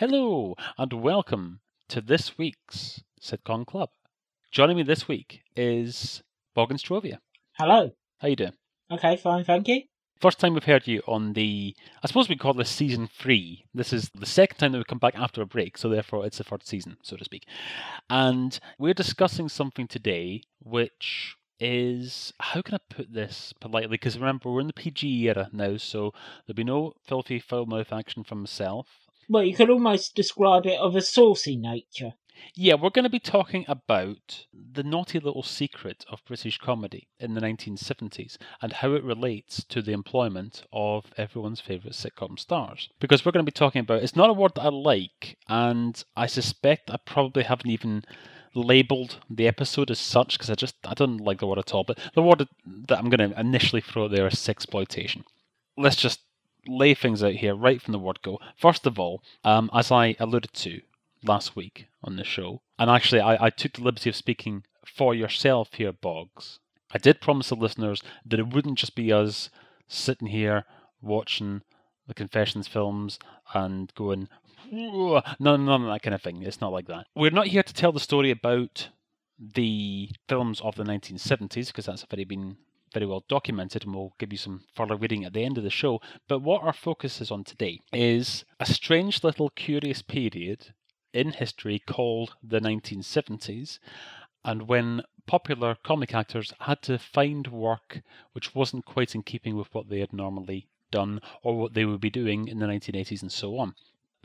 Hello, and welcome to this week's Sitcom Club. Joining me this week is Boggenstrovia. Hello. How you doing? Okay, fine, thank you. First time we've heard you on the, I suppose we call this season three. This is the second time that we come back after a break, so therefore it's the third season, so to speak. And we're discussing something today which is, how can I put this politely? Because remember, we're in the PG era now, so there'll be no filthy foul mouth action from myself. Well, you could almost describe it of a saucy nature. Yeah, we're going to be talking about the naughty little secret of British comedy in the 1970s and how it relates to the employment of everyone's favourite sitcom stars. Because we're going to be talking about it's not a word that I like, and I suspect I probably haven't even labeled the episode as such because I just I don't like the word at all. But the word that I'm going to initially throw there is sexploitation. Let's just lay things out here right from the word go. First of all, um, as I alluded to last week on the show, and actually I, I took the liberty of speaking for yourself here, Boggs. I did promise the listeners that it wouldn't just be us sitting here watching the Confessions films and going, no, none of that kind of thing. It's not like that. We're not here to tell the story about the films of the 1970s because that's already been very well documented, and we'll give you some further reading at the end of the show. But what our focus is on today is a strange little curious period in history called the 1970s, and when popular comic actors had to find work which wasn't quite in keeping with what they had normally done or what they would be doing in the 1980s and so on.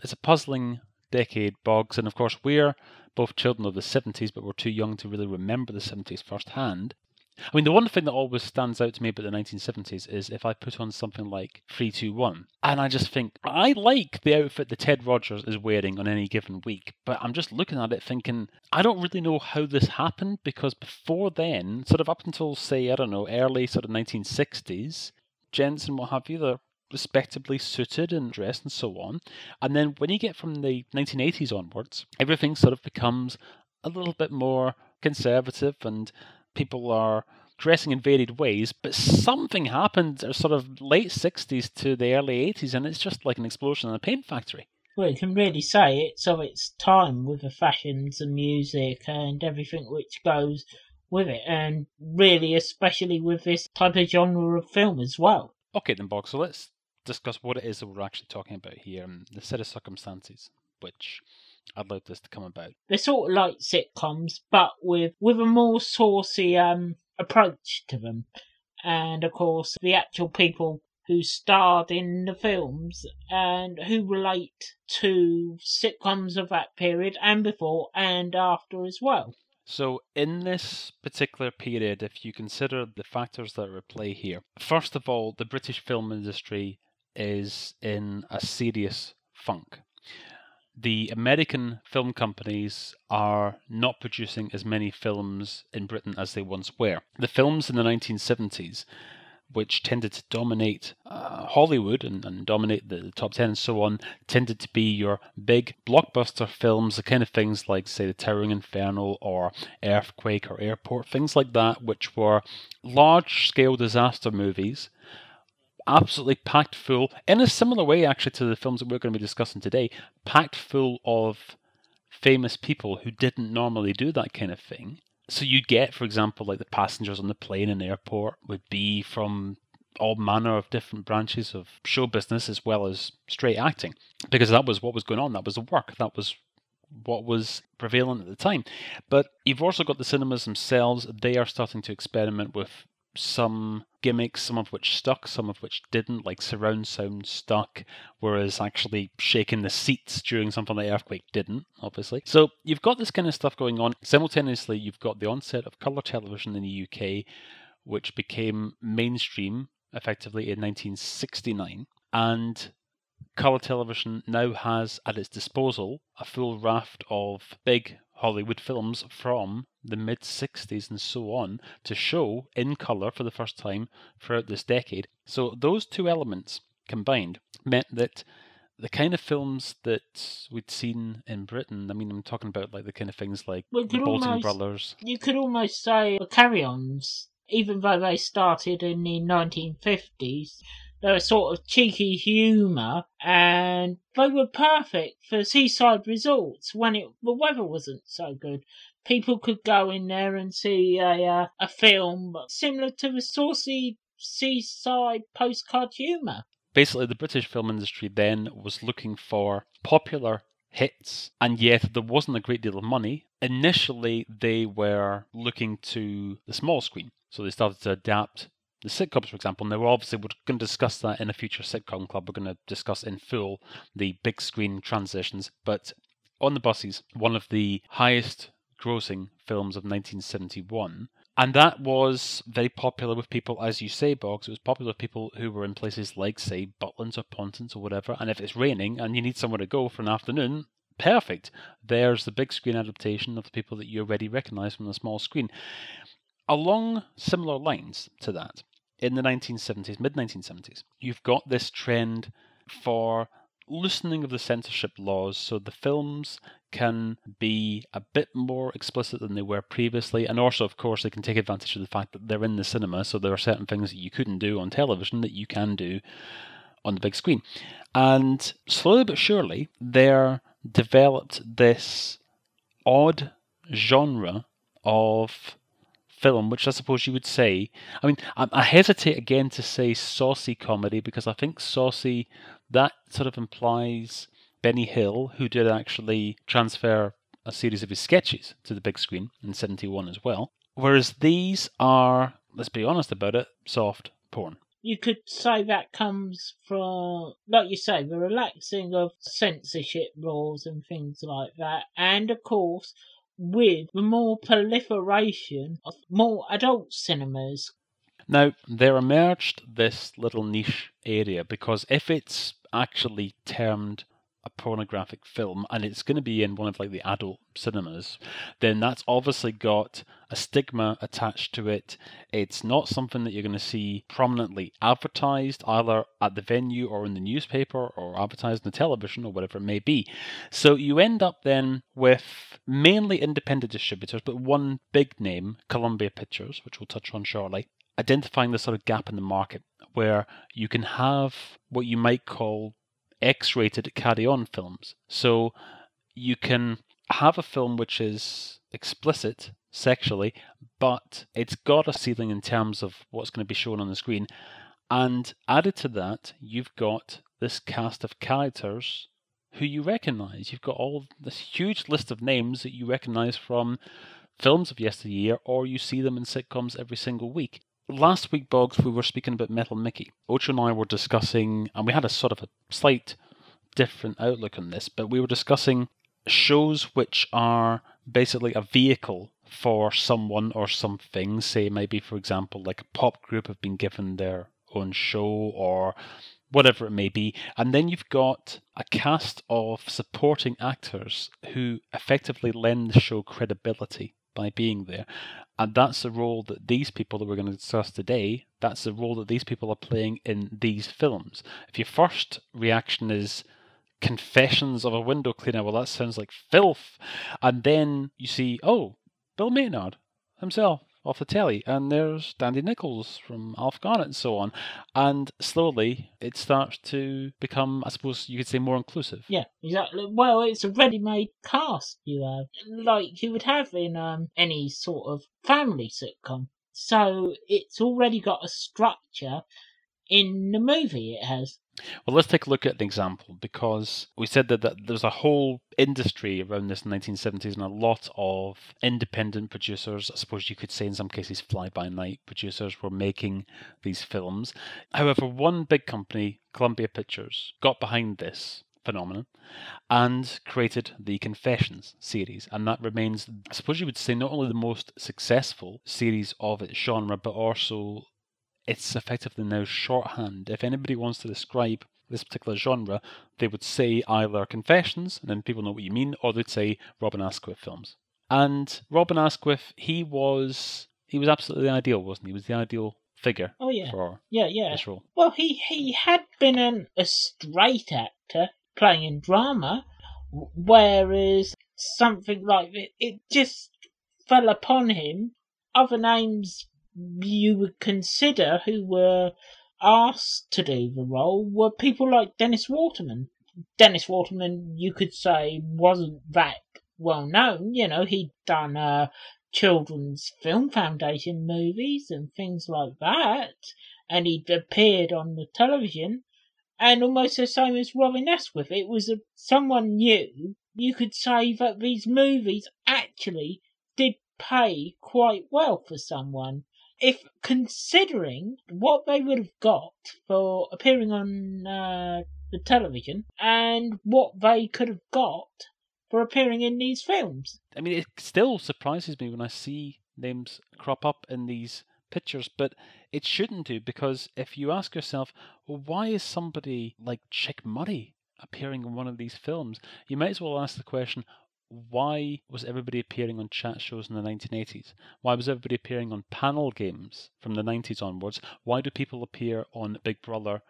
It's a puzzling decade, Boggs, and of course, we're both children of the 70s, but we're too young to really remember the 70s firsthand. I mean, the one thing that always stands out to me about the 1970s is if I put on something like 321, and I just think, I like the outfit that Ted Rogers is wearing on any given week, but I'm just looking at it thinking, I don't really know how this happened because before then, sort of up until, say, I don't know, early sort of 1960s, gents and what have you, they're respectably suited and dressed and so on. And then when you get from the 1980s onwards, everything sort of becomes a little bit more conservative and people are dressing in varied ways, but something happened sort of late 60s to the early 80s, and it's just like an explosion in a paint factory. Well, you can really say it's of its time with the fashions and music and everything which goes with it, and really, especially with this type of genre of film as well. Okay, then, Bog, so let's discuss what it is that we're actually talking about here and the set of circumstances which allowed this to come about. They're sort of like sitcoms, but with with a more saucy um approach to them, and of course the actual people who starred in the films and who relate to sitcoms of that period and before and after as well. So, in this particular period, if you consider the factors that are at play here, first of all, the British film industry is in a serious funk. The American film companies are not producing as many films in Britain as they once were. The films in the 1970s, which tended to dominate uh, Hollywood and, and dominate the, the top 10 and so on, tended to be your big blockbuster films, the kind of things like, say, The Towering Inferno or Earthquake or Airport, things like that, which were large scale disaster movies absolutely packed full, in a similar way actually to the films that we're going to be discussing today, packed full of famous people who didn't normally do that kind of thing. So you'd get, for example, like the passengers on the plane in the airport would be from all manner of different branches of show business as well as straight acting, because that was what was going on. That was the work. That was what was prevalent at the time. But you've also got the cinemas themselves. They are starting to experiment with some gimmicks, some of which stuck, some of which didn't, like surround sound stuck, whereas actually shaking the seats during something like Earthquake didn't, obviously. So you've got this kind of stuff going on. Simultaneously, you've got the onset of colour television in the UK, which became mainstream effectively in 1969. And colour television now has at its disposal a full raft of big Hollywood films from the mid 60s and so on to show in colour for the first time throughout this decade. So, those two elements combined meant that the kind of films that we'd seen in Britain, I mean, I'm talking about like the kind of things like Well, the Boulting almost- Brothers. You could almost say the carry ons, even though they started in the 1950s, They sort of cheeky humour, and they were perfect for seaside resorts when it, the weather wasn't so good. People could go in there and see a uh, a film similar to the saucy seaside postcard humour. Basically, the British film industry then was looking for popular hits, and yet there wasn't a great deal of money. Initially, they were looking to the small screen, so they started to adapt the sitcoms, for example. Now, obviously, we're going to discuss that in a future sitcom club. We're going to discuss in full the big screen transitions, but on the buses, one of the highest grossing films of 1971 and that was very popular with people, as you say, Boggs. It was popular with people who were in places like, say, Butlins or Pontins or whatever. And if it's raining and you need somewhere to go for an afternoon, perfect. There's the big screen adaptation of the people that you already recognise from the small screen. Along similar lines to that, in the 1970s, mid 1970s, you've got this trend for loosening of the censorship laws so the films can be a bit more explicit than they were previously and also of course they can take advantage of the fact that they're in the cinema so there are certain things that you couldn't do on television that you can do on the big screen. And slowly but surely they're developed this odd genre of film, which I suppose you would say. I mean, I, I, hesitate again to say saucy comedy because I think saucy that sort of implies Benny Hill, who did actually transfer a series of his sketches to the big screen in 71 as well. Whereas these are, let's be honest about it, soft porn. You could say that comes from, like you say, the relaxing of censorship laws and things like that. And of course, with the more proliferation of more adult cinemas. Now, there emerged this little niche area because if it's actually termed a pornographic film and it's going to be in one of like the adult cinemas, then that's obviously got a stigma attached to it. It's not something that you're going to see prominently advertised either at the venue or in the newspaper or advertised on the television or whatever it may be. So you end up then with mainly independent distributors, but one big name, Columbia Pictures, which we'll touch on shortly, identifying the sort of gap in the market where you can have what you might call X rated carry on films. So you can have a film which is explicit sexually, but it's got a ceiling in terms of what's going to be shown on the screen. And added to that, you've got this cast of characters who you recognize. You've got all this huge list of names that you recognize from films of yesteryear, or you see them in sitcoms every single week. Last week, Boggs, we were speaking about Metal Mickey. Ocho and I were discussing, and we had a sort of a slight different outlook on this, but we were discussing shows which are basically a vehicle for someone or something. Say, maybe, for example, like a pop group have been given their own show or whatever it may be. And then you've got a cast of supporting actors who effectively lend the show credibility by being there. And that's the role that these people that we're going to discuss today, that's the role that these people are playing in these films. If your first reaction is confessions of a window cleaner, well, that sounds like filth. And then you see, oh, Bill Maynard himself off the telly, and there's Dandy Nichols from Alf Garnett and so on. And slowly it starts to become, I suppose you could say, more inclusive. Yeah, exactly. Well, it's a ready made cast you have, like you would have in um, any sort of family sitcom. So it's already got a structure in the movie, it has. Well, let's take a look at an example because we said that, that there's a whole industry around this in the 1970s and a lot of independent producers, I suppose you could say in some cases fly by night producers, were making these films. However, one big company, Columbia Pictures, got behind this phenomenon and created the Confessions series. And that remains, I suppose you would say, not only the most successful series of its genre, but also it's effectively now shorthand. If anybody wants to describe this particular genre, they would say either Confessions, and then people know what you mean, or they'd say Robin Asquith films. And Robin Asquith, he was he was absolutely the ideal, wasn't he? He was the ideal figure oh, yeah. for yeah, yeah. this role. Well, he, he had been an, a straight actor playing in drama, whereas something like it, it just fell upon him. Other names you would consider who were asked to do the role were people like Dennis Waterman. Dennis Waterman, you could say, wasn't that well known. You know, he'd done uh, children's film foundation movies and things like that, and he'd appeared on the television. And almost the same as Robin Asquith, it was a, someone new. You could say that these movies actually did pay quite well for someone. If considering what they would have got for appearing on uh, the television and what they could have got for appearing in these films. I mean, it still surprises me when I see names crop up in these pictures, but it shouldn't do because if you ask yourself, well, why is somebody like Chick Murray appearing in one of these films? You might as well ask the question, why was everybody appearing on chat shows in the 1980s? Why was everybody appearing on panel games from the 90s onwards? Why do people appear on Big Brother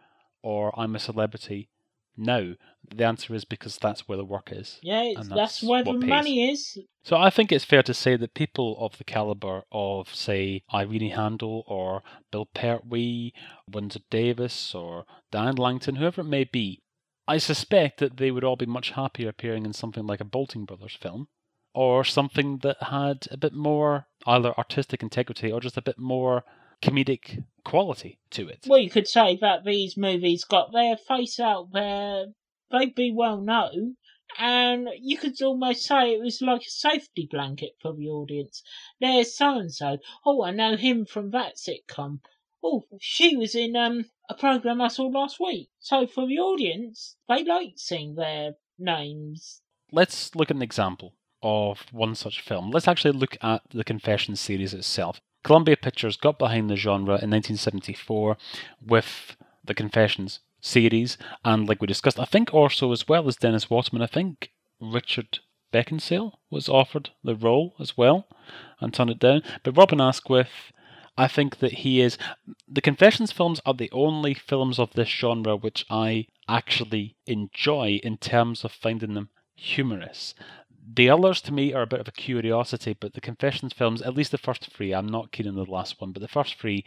or I'm a Celebrity now? The answer is because that's where the work is. Yeah, that's, that's, where the pays. money is. So I think it's fair to say that people of the caliber of, say, Irene Handl or Bill Pertwee, Windsor Davies or Dan Langton, whoever it may be, I suspect that they would all be much happier appearing in something like a Boulting Brothers film, or something that had a bit more either artistic integrity or just a bit more comedic quality to it. Well, you could say that these movies got their face out there. They'd be well known, and you could almost say it was like a safety blanket for the audience. There's so and so. Oh, I know him from that sitcom. Oh, she was in um a program I saw last week. So for the audience, they like seeing their names. Let's look at an example of one such film. Let's actually look at the Confessions series itself. Columbia Pictures got behind the genre in 1974 with the Confessions series, and like we discussed, I think also as well as Dennis Waterman, I think Richard Beckinsale was offered the role as well and turned it down. But Robin Asquith I think that he is. The Confessions films are the only films of this genre which I actually enjoy in terms of finding them humorous. The others to me are a bit of a curiosity, but the Confessions films, at least the first three, I'm not keen on the last one, but the first three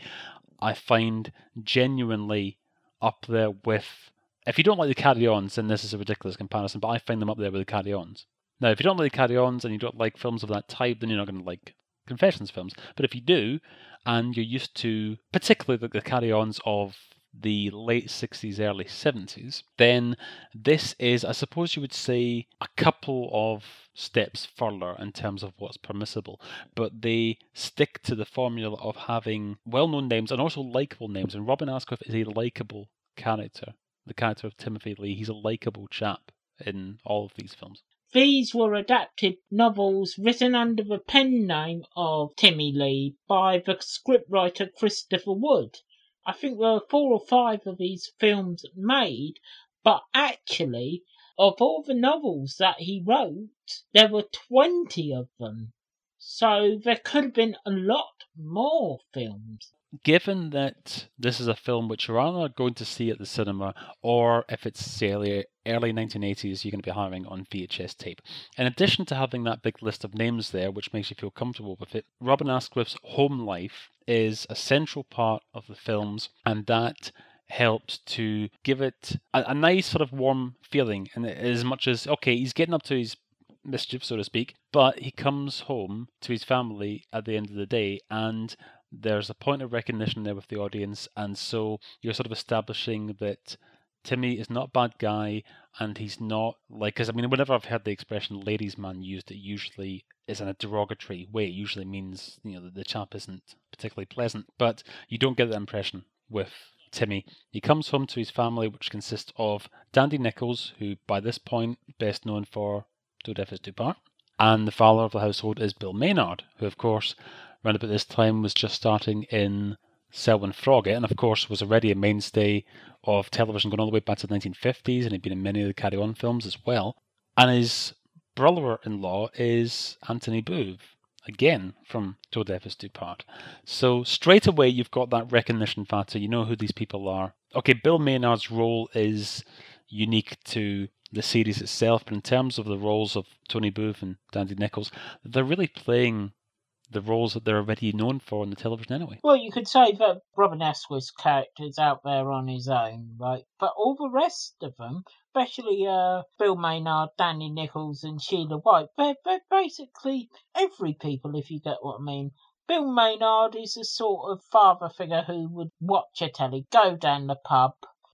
I find genuinely up there with. If you don't like the carry ons, then this is a ridiculous comparison, but I find them up there with the carry ons. Now, if you don't like the carry ons and you don't like films of that type, then you're not going to like Confessions films. But if you do, and you're used to particularly the, the carry-ons of the late 60s, early 70s, then this is, I suppose you would say, a couple of steps further in terms of what's permissible. But they stick to the formula of having well known names and also likable names. And Robin Asquith is a likable character. The character of Timothy Lee, he's a likable chap in all of these films. These were adapted novels written under the pen name of Timmy Lee by the scriptwriter Christopher Wood. I think there were four or five of these films made, but actually, of all the novels that he wrote, there were 20 of them. So there could have been a lot more films given that this is a film which you're either going to see at the cinema or if it's say early, early 1980s you're going to be having on VHS tape. In addition to having that big list of names there which makes you feel comfortable with it, Robin Asquith's home life is a central part of the films and that helps to give it a, a nice sort of warm feeling and as much as okay he's getting up to his mischief so to speak but he comes home to his family at the end of the day and there's a point of recognition there with the audience, and so you're sort of establishing that Timmy is not a bad guy, and he's not like because I mean, whenever I've heard the expression "ladies' man" used, it usually is in a derogatory way. It usually means you know that the chap isn't particularly pleasant, but you don't get that impression with Timmy. He comes home to his family, which consists of Dandy Nichols, who by this point best known for Death Us Do Part, and the father of the household is Bill Maynard, who of course around about this time was just starting in Selwyn Froggitt, and of course was already a mainstay of television going all the way back to the 1950s, and he'd been in many of the Carry On films as well. And his brother-in-law is Anthony Booth, again from To Death Us Do Part. So straight away you've got that recognition factor. You know who these people are. Okay, Bill Maynard's role is unique to the series itself, but in terms of the roles of Tony Booth and Dandy Nichols, they're really playing the roles that they're already known for on the television anyway. Well, you could say that Robin Asquith's character's out there on his own, right? But all the rest of them, especially uh, Bill Maynard, Dandy Nichols, and Sheila White, they're, they're basically every people, if you get what I mean. Bill Maynard is a sort of father figure who would watch a telly, go down the pub,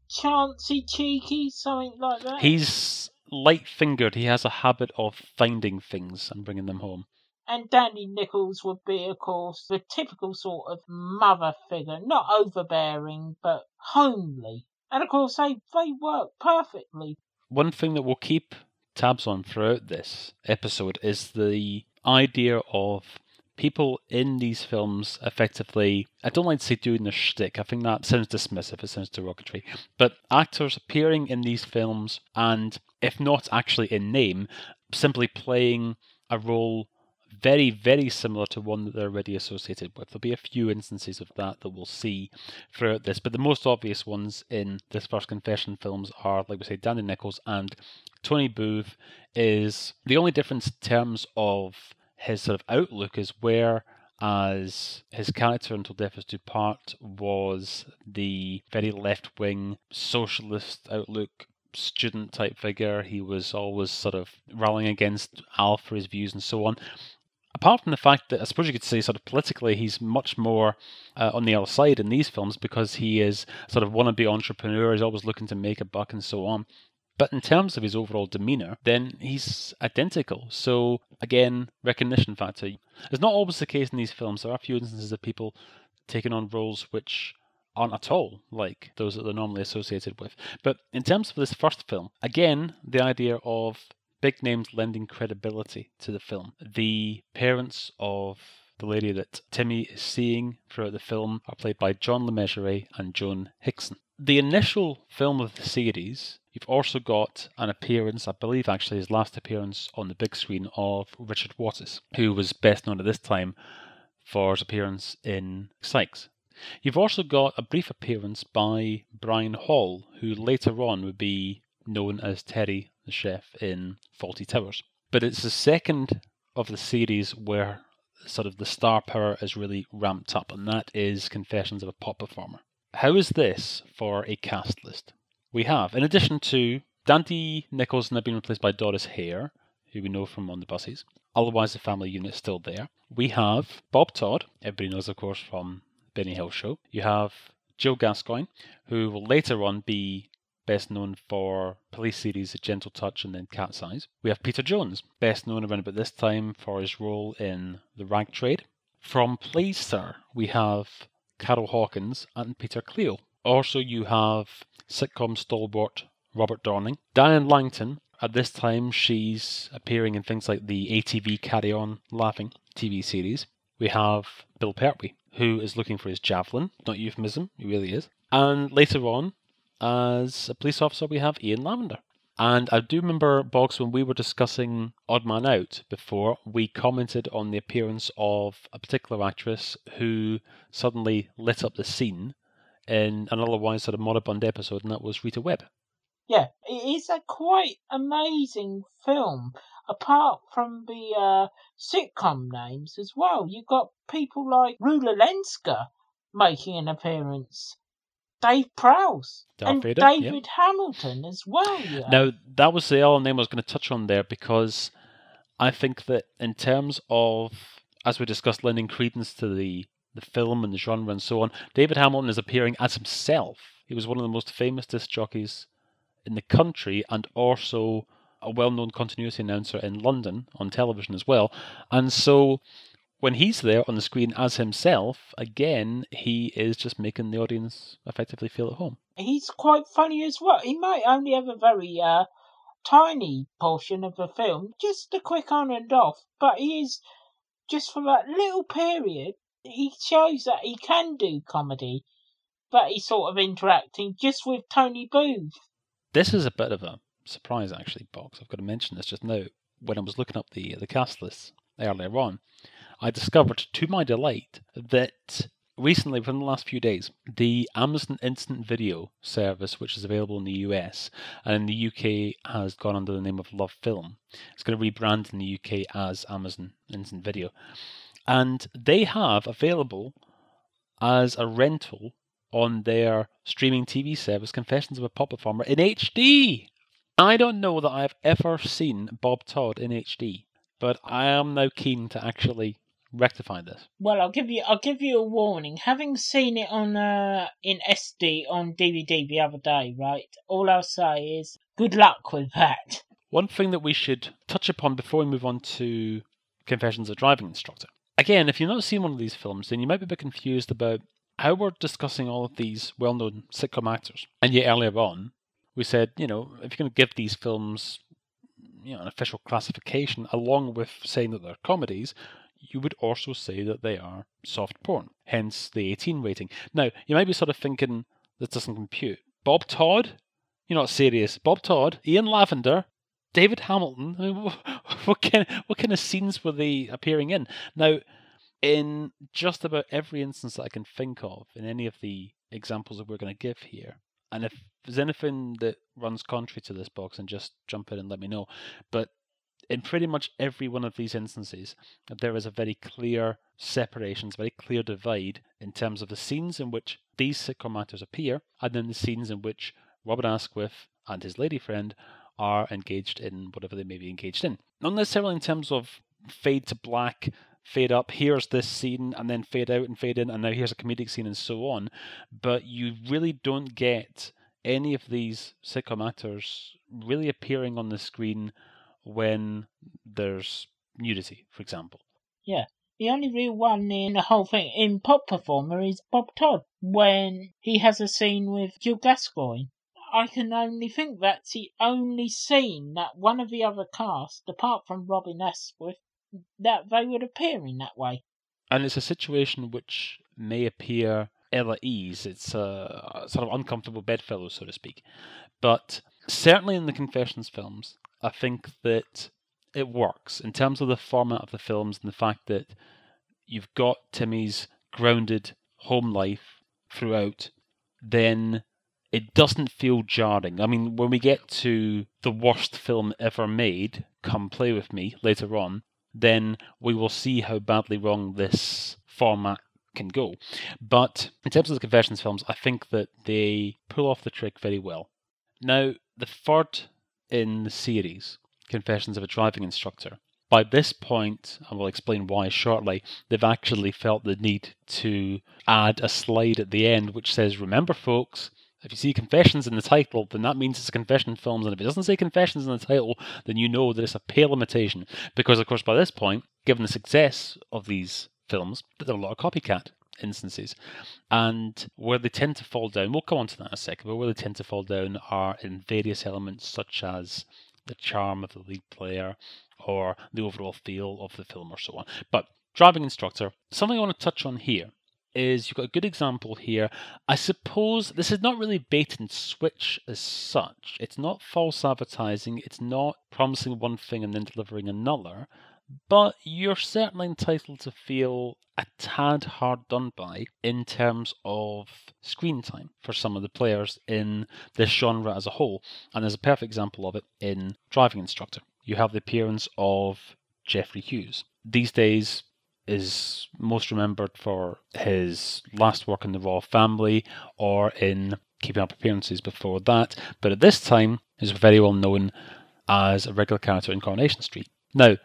chancy cheeky, something like that. He's light fingered. He has a habit of finding things and bringing them home. And Dandy Nichols would be, of course, the typical sort of mother figure, not overbearing, but homely. And of course, they, they work perfectly. One thing that we'll keep tabs on throughout this episode is the idea of people in these films effectively, I don't like to say doing their shtick, I think that sounds dismissive, it sounds derogatory, but actors appearing in these films and, if not actually in name, simply playing a role very, very similar to one that they're already associated with. There'll be a few instances of that that we'll see throughout this, but the most obvious ones in this first confession films are, like we say, Dandy Nichols and Tony Booth. Is the only difference in terms of his sort of outlook is where as his character until death us do part was the very left wing socialist outlook student type figure. He was always sort of rallying against Alf for his views and so on. Apart from the fact that I suppose you could say, sort of politically, he's much more uh, on the other side in these films because he is sort of wannabe entrepreneur. He's always looking to make a buck and so on. But in terms of his overall demeanor, then he's identical. So again, recognition factor. It's not always the case in these films. There are a few instances of people taking on roles which aren't at all like those that they're normally associated with. But in terms of this first film, again, the idea of big names lending credibility to the film. The parents of the lady that Timmy is seeing throughout the film are played by John Le Mesurier and Joan Hickson. The initial film of the series You've also got an appearance, I believe actually his last appearance on the big screen, of Richard Wattis, who was best known at this time for his appearance in Sykes. You've also got a brief appearance by Brian Hall, who later on would be known as Terry the chef in Fawlty Towers. But it's the second of the series where sort of the star power is really ramped up, and that is Confessions of a Pop Performer. How is this for a cast list? we have, in addition to Dandy Nichols now being replaced by Doris Hare, who we know from On the Buses. Otherwise, the family unit is still there. We have Bob Todd, everybody knows, of course, from Benny Hill Show. You have Jill Gascoigne, who will later on be best known for police series A Gentle Touch and then Cat's Eyes. We have Peter Jones, best known around about this time for his role in The Rag Trade. From Please Sir, we have Carol Hawkins and Peter Cleall. Also, you have sitcom stalwart Robert Dorning. Diane Langton, at this time, she's appearing in things like the ATV Carry On Laughing TV series. We have Bill Pertwee, who is looking for his javelin, not euphemism, he really is. And later on, as a police officer, we have Ian Lavender. And I do remember, Boggs, when we were discussing Odd Man Out before, we commented on the appearance of a particular actress who suddenly lit up the scene in an otherwise sort of moribund episode, and that was Rita Webb. Yeah, it is a quite amazing film. Apart from the uh, sitcom names as well, you've got people like Rula Lenska making an appearance. Dave Prowse Darth and Vader, David yep. Hamilton as well. Yeah. Now, that was the other name I was going to touch on there because I think that in terms of, as we discussed, lending credence to the the film and the genre and so on, David Hamilton is appearing as himself. He was one of the most famous disc jockeys in the country and also a well known continuity announcer in London on television as well. And so when he's there on the screen as himself, again, he is just making the audience effectively feel at home. He's quite funny as well. He might only have a very uh, tiny portion of the film, just a quick on and off, but he is just for that little period he shows that he can do comedy, but he's sort of interacting just with Tony Booth. This is a bit of a surprise, actually, Boggs. I've got to mention this just now. When I was looking up the the cast list earlier on, I discovered, to my delight, that recently, within the last few days, the Amazon Instant Video service, which is available in the US and in the UK has gone under the name of Love Film, it's going to rebrand in the UK as Amazon Instant Video And they have available as a rental on their streaming TV service Confessions of a Pop Performer in HD. I don't know that I've ever seen Bob Todd in HD, but I am now keen to actually rectify this. Well, I'll give you I'll give you a warning. Having seen it on uh in SD on DVD the other day, right? All I'll say is good luck with that. One thing that we should touch upon before we move on to Confessions of a Driving Instructor. Again, if you've not seen one of these films, then you might be a bit confused about how we're discussing all of these well known sitcom actors. And yet earlier on, we said, you know, if you're going to give these films you know, an official classification, along with saying that they're comedies, you would also say that they are soft porn, hence the 18 rating. Now, you might be sort of thinking this doesn't compute. Bob Todd? You're not serious. Bob Todd, Ian Lavender, David Hamilton. I mean, what kind, what kind of scenes were they appearing in? Now, in just about every instance that I can think of, in any of the examples that we're going to give here, and if there's anything that runs contrary to this Boggs, and just jump in and let me know. But in pretty much every one of these instances, there is a very clear separation, a very clear divide in terms of the scenes in which these sitcom actors appear, and then the scenes in which Robert Asquith and his lady friend are engaged in whatever they may be engaged in. Not necessarily in terms of fade to black, fade up, here's this scene, and then fade out and fade in, and now here's a comedic scene, and so on. But you really don't get any of these sitcom actors really appearing on the screen when there's nudity, for example. Yeah. The only real one in the whole thing in Pop Performer is Bob Todd when he has a scene with Jill Gascoigne. I can only think that's the only scene that one of the other cast, apart from Robin Asquith, that they would appear in that way. And it's a situation which may appear ill at ease. It's a sort of uncomfortable bedfellow, so to speak. But certainly in the Confessions films, I think that it works in terms of the format of the films and the fact that you've got Timmy's grounded home life throughout, then it doesn't feel jarring. I mean, when we get to the worst film ever made, Come Play With Me, later on, then we will see how badly wrong this format can go. But in terms of the Confessions films, I think that they pull off the trick very well. Now, the third in the series, Confessions of a Driving Instructor. By this point, I will explain why shortly, they've actually felt the need to add a slide at the end which says, Remember, folks, if you see confessions in the title, then that means it's a confession film. And if it doesn't say confessions in the title, then you know that it's a pale imitation. Because, of course, by this point, given the success of these films, there are a lot of copycat instances. And where they tend to fall down, we'll come on to that in a second, but where they tend to fall down are in various elements such as the charm of the lead player or the overall feel of the film or so on. But driving instructor, something I want to touch on here is you've got a good example here. I suppose this is not really bait and switch as such. It's not false advertising. It's not promising one thing and then delivering another but you're certainly entitled to feel a tad hard done by in terms of screen time for some of the players in this genre as a whole. And there's a perfect example of it in Driving Instructor. You have the appearance of Geoffrey Hughes. These days, is most remembered for his last work in the Royal Family or in keeping up appearances before that, but at this time is very well known as a regular character in Coronation Street. Now,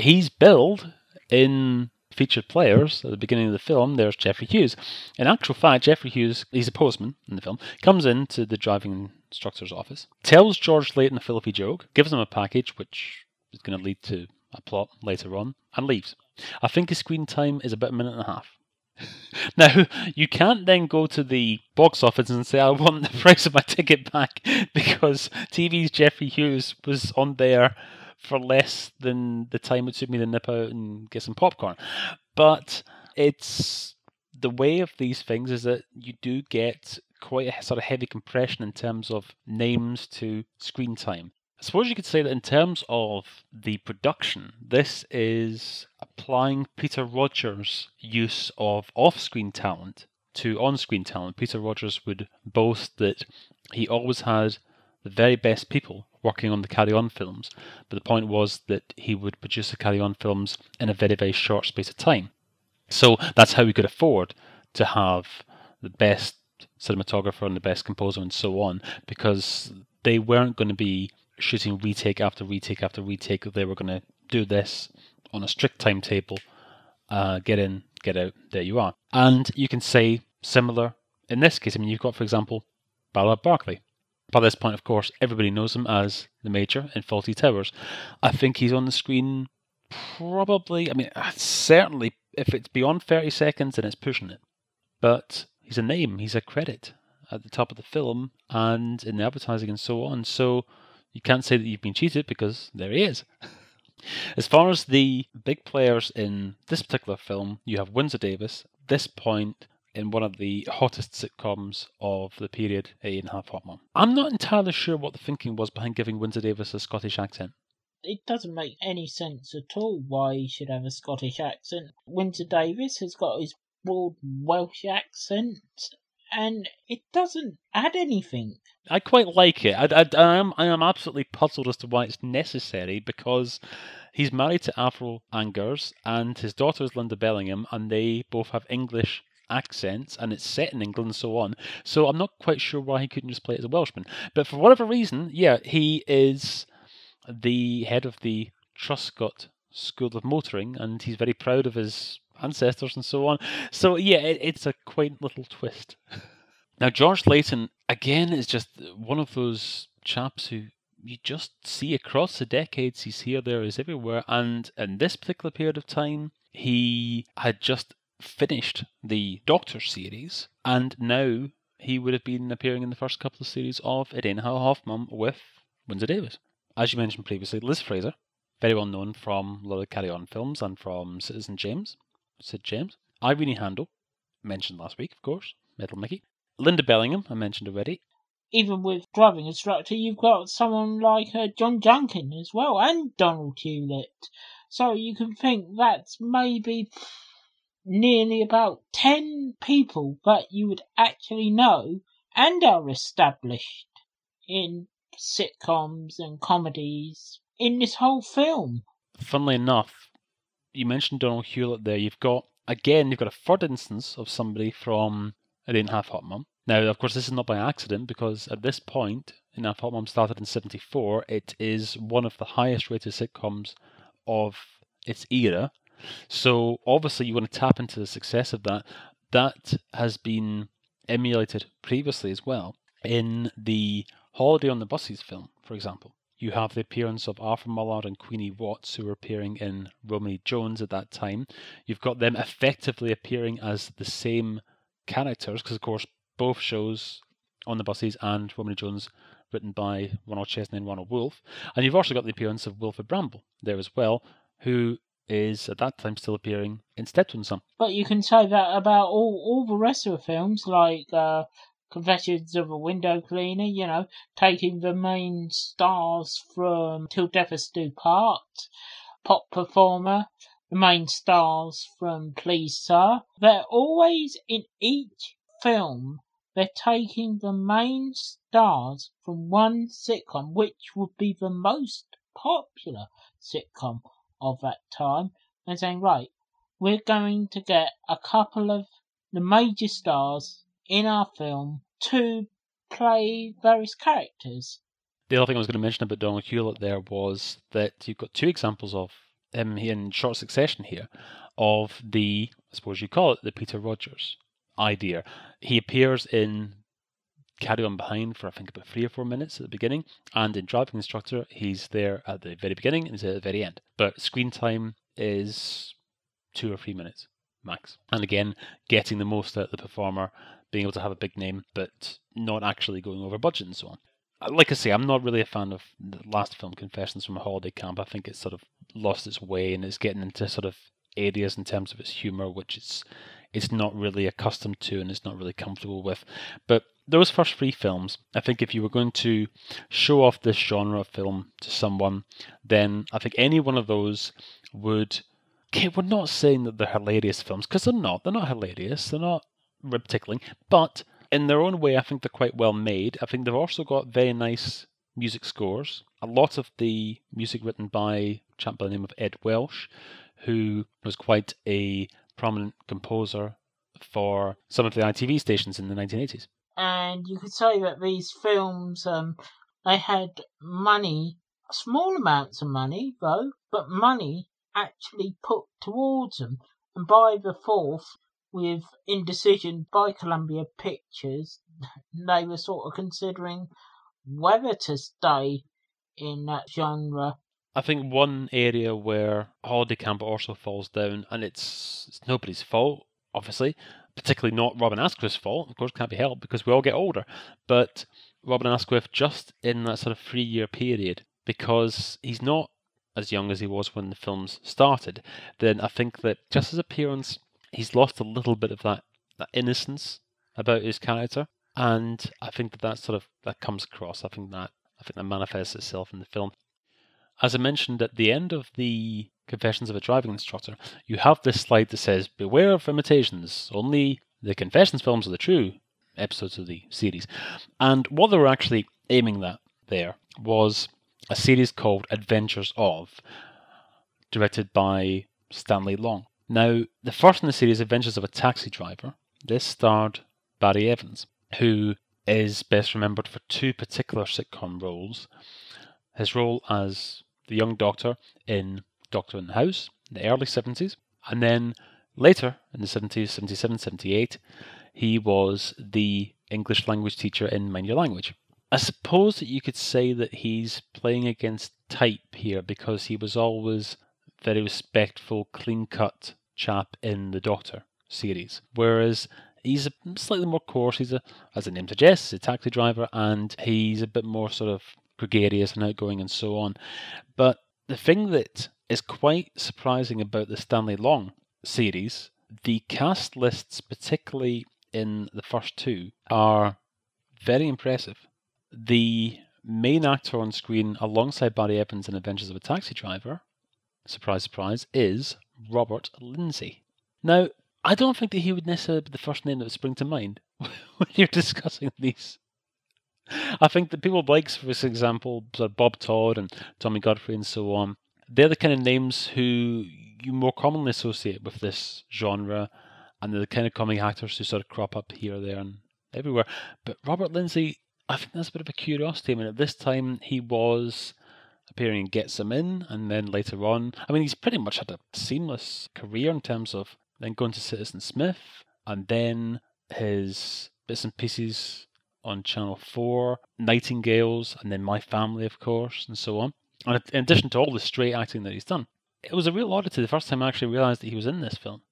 he's billed in featured players at the beginning of the film. There's Geoffrey Hughes. In actual fact, Geoffrey Hughes, he's a postman in the film, comes into the driving instructor's office, tells George Layton a Philippine joke, gives him a package, which is going to lead to a plot later on, and leaves. I think his screen time is about a minute and a half. Now, you can't then go to the box office and say, I want the price of my ticket back because TV's Geoffrey Hughes was on there for less than the time it took me to nip out and get some popcorn. But it's the way of these things is that you do get quite a sort of heavy compression in terms of names to screen time. I suppose you could say that in terms of the production, this is applying Peter Rogers' use of off screen talent to on screen talent. Peter Rogers would boast that he always had the very best people working on the Carry On films, but the point was that he would produce the Carry On films in a very, very short space of time. So that's how we could afford to have the best cinematographer and the best composer and so on, because they weren't going to be shooting retake after retake after retake. They were going to do this on a strict timetable. Uh, get in, get out. There you are. And you can say similar in this case. I mean, you've got, for example, Ballard Berkeley. By this point, of course, everybody knows him as the Major in Fawlty Towers. I think he's on the screen probably, I mean, uh, certainly if it's beyond 30 seconds, then it's pushing it. But he's a name, he's a credit at the top of the film and in the advertising and so on. So you can't say that you've been cheated because there he is. As far as the big players in this particular film, you have Windsor Davies, this point in one of the hottest sitcoms of the period, a Half Hot Mum. I'm not entirely sure what the thinking was behind giving Windsor Davies a Scottish accent. It doesn't make any sense at all why he should have a Scottish accent. Windsor Davies has got his broad Welsh accent, and it doesn't add anything. I quite like it. I, I, I, am I am absolutely puzzled as to why it's necessary because he's married to Avril Angers and his daughter is Linda Bellingham, and they both have English accents and it's set in England and so on. So I'm not quite sure why he couldn't just play it as a Welshman. But for whatever reason, yeah, he is the head of the Truscott School of Motoring, and he's very proud of his ancestors and so on. So yeah, it, it's a quaint little twist. now George Layton again is just one of those chaps who you just see across the decades. He's here, there, he's everywhere, and in this particular period of time, he had just finished the Doctor series, and now he would have been appearing in the first couple of series of Irene Hoffman with Windsor Davies. As you mentioned previously, Liz Fraser, very well known from a lot of Carry On films and from Citizen James, Sid James. Irene Handl, mentioned last week, of course, Metal Mickey. Linda Bellingham, I mentioned already. Even with driving instructor, you've got someone like uh, John Junkin as well, and Donald Hewlett. So you can think that's maybe nearly about 10 people that you would actually know and are established in sitcoms and comedies in this whole film. Funnily enough, you mentioned Donald Hewlett there. You've got, again, you've got a third instance of somebody from It Ain't Half Hot Mum. Now, of course, this is not by accident because at this point, in Half Hot Mum started in 74, it is one of the highest rated sitcoms of its era. So obviously you want to tap into the success of that. That has been emulated previously as well in the Holiday on the Buses film, for example. You have the appearance of Arthur Mullard and Queenie Watts, who were appearing in Romany Jones at that time. You've got them effectively appearing as the same characters, because of course both shows on the buses and Romany Jones written by Ronald Chesney and Ronald Wolfe. And you've also got the appearance of Wilfrid Brambell there as well, who is at that time still appearing in Steptoe Son. But you can say that about all, all the rest of the films, like uh, Confessions of a Window Cleaner, you know, taking the main stars from Till Death Us Do Part, Pop Performer, the main stars from Please Sir. They're always in each film, they're taking the main stars from one sitcom, which would be the most popular sitcom of that time and saying, right, we're going to get a couple of the major stars in our film to play various characters. The other thing I was going to mention about Donald Hewlett there was that you've got two examples of him in short succession here of the, I suppose you call it, the Peter Rogers idea. He appears in carry on behind for I think about three or four minutes at the beginning. And in Driving Instructor, he's there at the very beginning and he's at the very end. But screen time is two or three minutes max. And again, getting the most out of the performer, being able to have a big name, but not actually going over budget and so on. Uh, like I say, I'm not really a fan of the last film, Confessions from a Holiday Camp. I think it's sort of lost its way and it's getting into sort of areas in terms of its humor, which it's it's not really accustomed to and it's not really comfortable with. But those first three films, I think if you were going to show off this genre of film to someone, then I think any one of those would. Okay, we're not saying that they're hilarious films because they're not. They're not hilarious. They're not rib tickling, but in their own way, I think they're quite well made. I think they've also got very nice music scores. A lot of the music written by a chap by the name of Ed Welch, who was quite a prominent composer for some of the ITV stations in the 1980s. And you could say that these films, um, they had money, small amounts of money though, but money actually put towards them. And by the fourth, with indecision by Columbia Pictures, they were sort of considering whether to stay in that genre. I think one area where Holiday Camp also falls down, and it's, it's nobody's fault, obviously, particularly not Robin Asquith's fault, of course, can't be helped because we all get older, but Robin Asquith just in that sort of three year period, because he's not as young as he was when the films started, then I think that just his appearance, he's lost a little bit of that, that innocence about his character. And I think that that sort of that comes across. I think that I think that manifests itself in the film. As I mentioned at the end of the Confessions of a Driving Instructor, you have this slide that says, Beware of imitations, only the Confessions films are the true episodes of the series. And what they were actually aiming at there was a series called Adventures of, directed by Stanley Long. Now, the first in the series, Adventures of a Taxi Driver, this starred Barry Evans, who is best remembered for two particular sitcom roles his role as the young doctor in Doctor in the House in the early 70s, and then later in the 70s, 77, 78, he was the English language teacher in Mind Your Language. I suppose that you could say that he's playing against type here because he was always very respectful, clean cut chap in the Doctor series, whereas he's a slightly more coarse. He's a, as the name suggests, a taxi driver, and he's a bit more sort of gregarious and outgoing and so on. But the thing that is quite surprising about the Stanley Long series, the cast lists, particularly in the first two, are very impressive. The main actor on screen alongside Barry Evans in Adventures of a Taxi Driver, surprise, surprise, is Robert Lindsay. Now, I don't think that he would necessarily be the first name that would spring to mind when you're discussing these. I think that people like, for example, Bob Todd and Tommy Godfrey and so on, they're the kind of names who you more commonly associate with this genre, and they're the kind of comic actors who sort of crop up here, there, and everywhere. But Robert Lindsay, I think that's a bit of a curiosity. I mean, at this time, he was appearing in Get Some In, and then later on, I mean, he's pretty much had a seamless career in terms of then going to Citizen Smith, and then his bits and pieces on Channel 4, Nightingales, and then My Family, of course, and so on. And in addition to all the straight acting that he's done, it was a real oddity the first time I actually realised that he was in this film.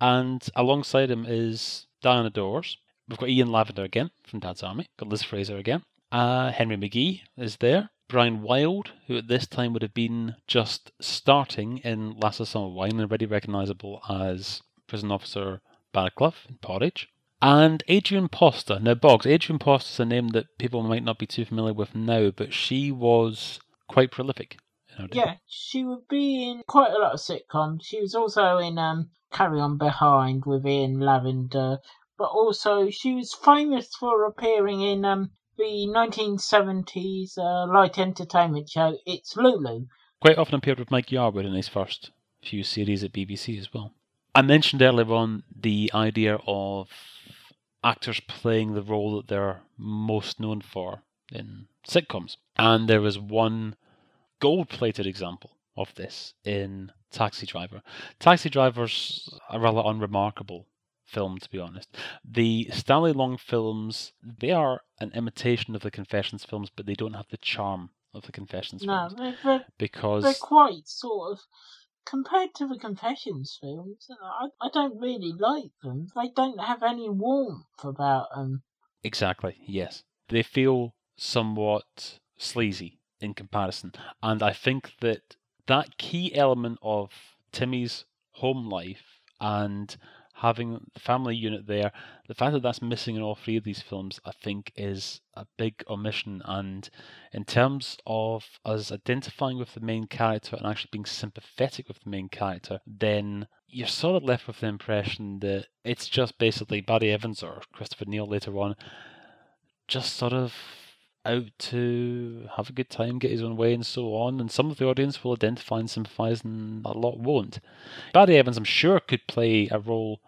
And alongside him is Diana Dors. We've got Ian Lavender again from Dad's Army. Got Liz Fraser again. Uh, Henry McGee is there. Brian Wilde, who at this time would have been just starting in Last of Summer Wine and already recognisable as prison officer Barrowclough in Porridge. And Adrienne Posta. Now, Boggs, Adrienne Posta is a name that people might not be too familiar with now, but she was quite prolific. Yeah, she would be in quite a lot of sitcoms. She was also in um, Carry On Behind with Ian Lavender, but also she was famous for appearing in um, the 1970s uh, light entertainment show It's Lulu. Quite often appeared with Mike Yarwood in his first few series at BBC as well. I mentioned earlier on the idea of actors playing the role that they're most known for in sitcoms. And there is one gold plated example of this in Taxi Driver. Taxi Driver's a rather unremarkable film, to be honest. The Stanley Long films, they are an imitation of the Confessions films, but they don't have the charm of the Confessions no, films. They're, they're, because they're quite sort of compared to the Confessions films, I, I don't really like them. They don't have any warmth about them. Exactly, yes. They feel somewhat sleazy in comparison. And I think that that key element of Timmy's home life and having the family unit there, the fact that that's missing in all three of these films, I think is a big omission. And in terms of us identifying with the main character and actually being sympathetic with the main character, then you're sort of left with the impression that it's just basically Barry Evans or Christopher Neil later on, just sort of out to have a good time, get his own way, and so on. And some of the audience will identify and sympathise, and a lot won't. Barry Evans, I'm sure, could play a role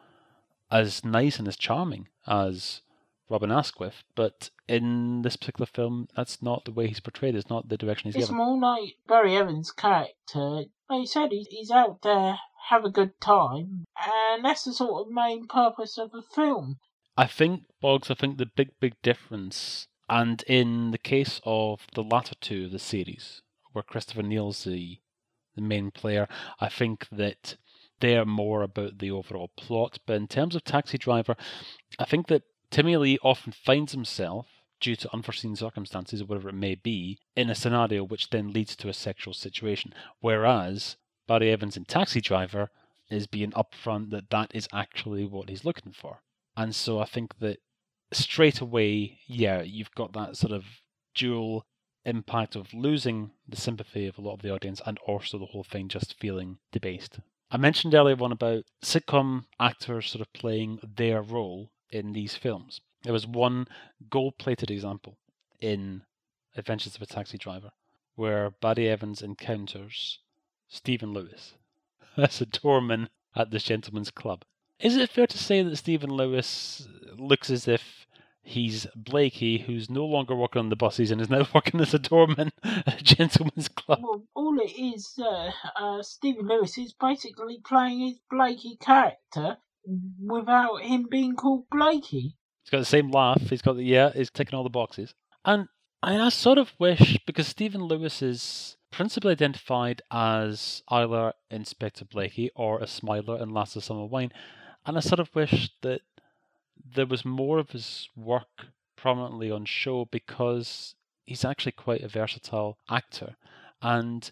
as nice and as charming as Robin Asquith, but in this particular film, that's not the way he's portrayed. It's not the direction he's It's given. more like Barry Evans' character. Like you said, he's, he's out there, have a good time, and that's the sort of main purpose of the film. I think, Boggs, I think the big, big difference, and in the case of the latter two of the series, where Christopher Neil's the, the main player, I think that they're more about the overall plot. But in terms of Taxi Driver, I think that Timmy Lee often finds himself, due to unforeseen circumstances or whatever it may be, in a scenario which then leads to a sexual situation. Whereas Barry Evans in Taxi Driver is being upfront that that is actually what he's looking for. And so I think that straight away, yeah, you've got that sort of dual impact of losing the sympathy of a lot of the audience and also the whole thing just feeling debased. I mentioned earlier on about sitcom actors sort of playing their role in these films. There was one gold plated example in Adventures of a Taxi Driver where Barry Evans encounters Stephen Lewis as a doorman at this gentleman's club. Is it fair to say that Stephen Lewis looks as if he's Blakey, who's no longer working on the buses and is now working as a doorman at a gentleman's club? Well, all it is, uh, uh, Stephen Lewis is basically playing his Blakey character without him being called Blakey. He's got the same laugh. He's got the yeah. He's ticking all the boxes. And I, I sort of wish because Stephen Lewis is principally identified as either Inspector Blakey or a Smiler in Last of Summer Wine, and I sort of wish that there was more of his work prominently on show because he's actually quite a versatile actor, and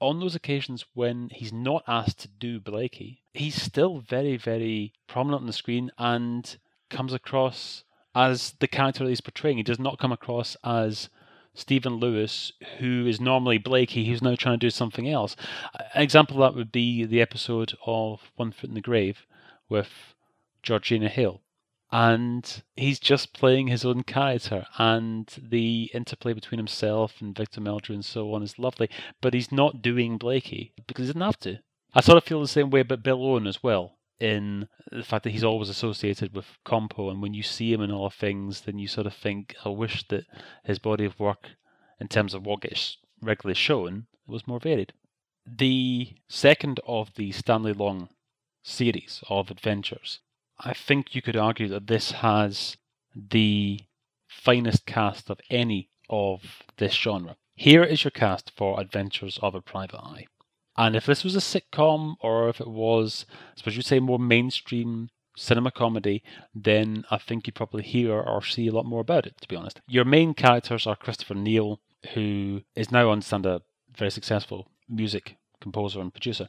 on those occasions when he's not asked to do Blakey, he's still very, very prominent on the screen and comes across as the character that he's portraying. He does not come across as Stephen Lewis, who is normally Blakey, who's now trying to do something else. An example of that would be the episode of One Foot in the Grave with Georgina Hill. And he's just playing his own character, and the interplay between himself and Victor Meldrew and so on is lovely. But he's not doing Blakey because he doesn't have to. I sort of feel the same way about Bill Owen as well in the fact that he's always associated with Compo, and when you see him in all things, then you sort of think, I wish that his body of work, in terms of what gets regularly shown, was more varied. The second of the Stanley Long series of adventures, I think you could argue that this has the finest cast of any of this genre. Here is your cast for Adventures of a Private Eye. And if this was a sitcom or if it was, I suppose you'd say more mainstream cinema comedy, then I think you'd probably hear or see a lot more about it, to be honest. Your main characters are Christopher Neil, who is now, I understand, a very successful music composer and producer.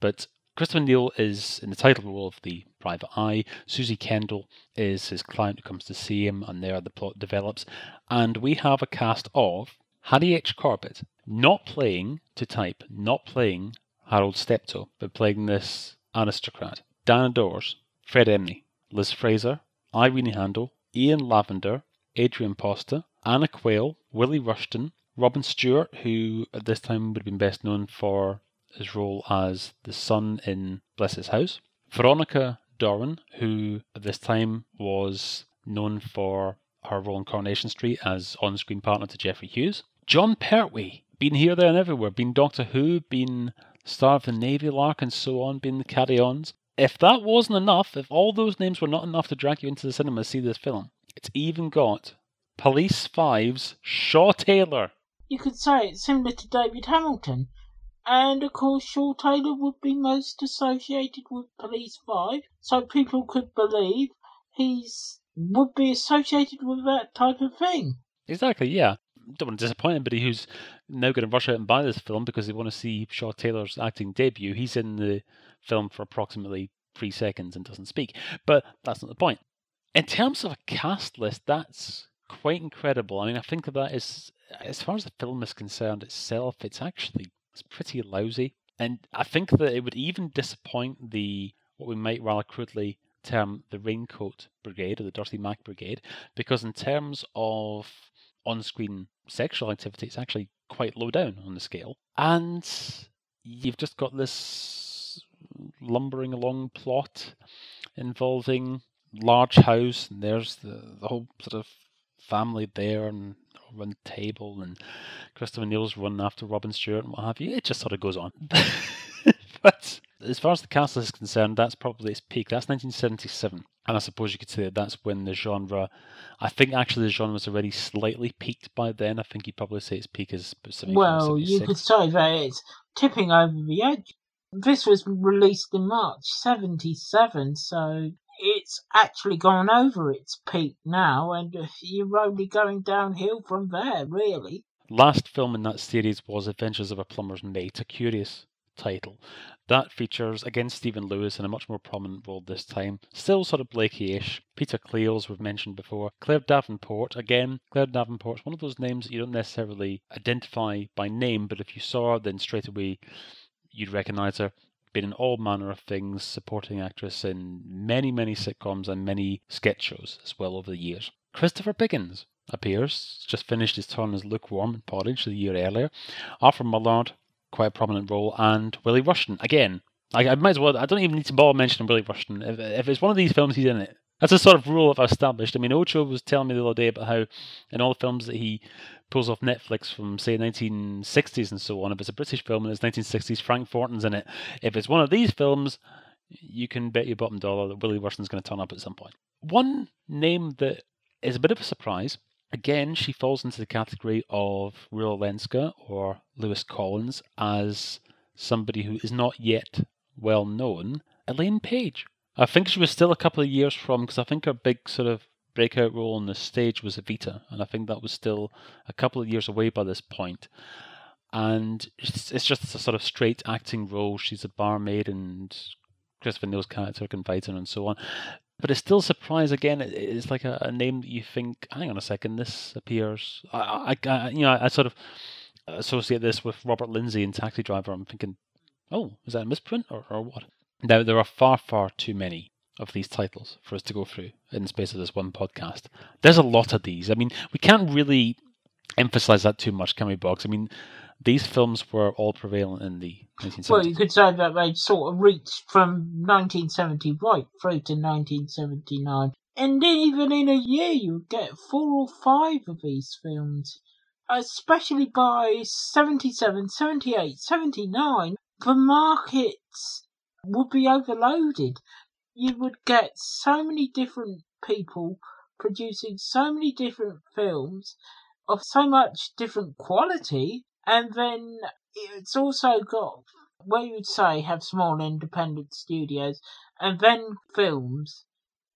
But Christopher Neil is in the title role of the private eye. Susie Kendall is his client who comes to see him, and there the plot develops. And we have a cast of Harry H. Corbett, not playing to type, not playing Harold Steptoe, but playing this aristocrat. Diana Dors, Fred Emney, Liz Fraser, Irene Handl, Ian Lavender, Adrienne Posta, Anna Quayle, Willie Rushton, Robin Stewart, who at this time would have been best known for his role as the son in Bless His House, Veronica Doran, who at this time was known for her role in Coronation Street as on screen partner to Geoffrey Hughes, Jon Pertwee, been here, there, and everywhere, been Doctor Who, been star of the Navy Lark, and so on, been the Carry Ons. If that wasn't enough, if all those names were not enough to drag you into the cinema to see this film, it's even got Police Five's Shaw Taylor. You could say it's similar to David Hamilton. And of course, Shaw Taylor would be most associated with Police 5, so people could believe he's would be associated with that type of thing. Exactly, yeah. Don't want to disappoint anybody who's now going to rush out and buy this film because they want to see Shaw Taylor's acting debut. He's in the film for approximately three seconds and doesn't speak, but that's not the point. In terms of a cast list, that's quite incredible. I mean, I think that that is, as far as the film is concerned itself, it's actually it's pretty lousy. And I think that it would even disappoint the what we might rather crudely term the Raincoat Brigade or the Dirty Mac Brigade, because in terms of on screen sexual activity. It's actually quite low down on the scale. And you've just got this lumbering along plot involving large house, and there's the, the whole sort of family there and around the table, and Christopher Neil's running after Robin Stewart and what have you. It just sort of goes on. but as far as the castle is concerned, that's probably its peak. That's 1977. And I suppose you could say that that's when the genre, I think actually the genre was already slightly peaked by then. I think you'd probably say its peak is. Well, you could say that it's tipping over the edge. This was released in March 77, so it's actually gone over its peak now, and you're only going downhill from there, really. Last film in that series was Adventures of a Plumber's Mate, a curious title. That features again Stephen Lewis in a much more prominent role this time. Still sort of Blakey-ish. Peter Cleall's we've mentioned before. Claire Davenport again. Claire Davenport's one of those names that you don't necessarily identify by name, but if you saw her, then straight away you'd recognise her. Been in all manner of things, supporting actress in many, many sitcoms and many sketch shows as well over the years. Christopher Biggins appears, just finished his turn as lukewarm in Porridge the year earlier. Arthur Mullard quite a prominent role, and Willie Rushton again. I, I might as well. I don't even need to bother mentioning Willie Rushton. If, if it's one of these films, he's in it. That's a sort of rule I've established. I mean, Ocho was telling me the other day about how in all the films that he pulls off Netflix from say 1960s and so on, if it's a British film and it's 1960s, Frank Thornton's in it. If it's one of these films, you can bet your bottom dollar that Willie Rushton's going to turn up at some point. One name that is a bit of a surprise Again, she falls into the category of Rula Lenska or Lewis Collins as somebody who is not yet well known. Elaine Paige. I think she was still a couple of years from, because I think her big sort of breakout role on the stage was Evita, and I think that was still a couple of years away by this point. And it's, it's just a sort of straight acting role. She's a barmaid, and Christopher Neil's character fight her, and so on. But it's still surprise again. It's like a, a, name that you think, hang on a second, this appears. I, I, I, you know, I sort of associate this with Robert Lindsay in Taxi Driver. I'm thinking, oh, is that a misprint or, or what? Now there are far, far too many of these titles for us to go through in the space of this one podcast. There's a lot of these. I mean, we can't really emphasize that too much, can we, Boggs? I mean, these films were all prevalent in the 1970s. Well, you could say that they sort of reached from 1970 right through to 1979. And even in a year, you get four or five of these films. Especially by 77, 78, 79, the markets would be overloaded. You would get so many different people producing so many different films of so much different quality and then it's also got what you'd say have small independent studios, and then films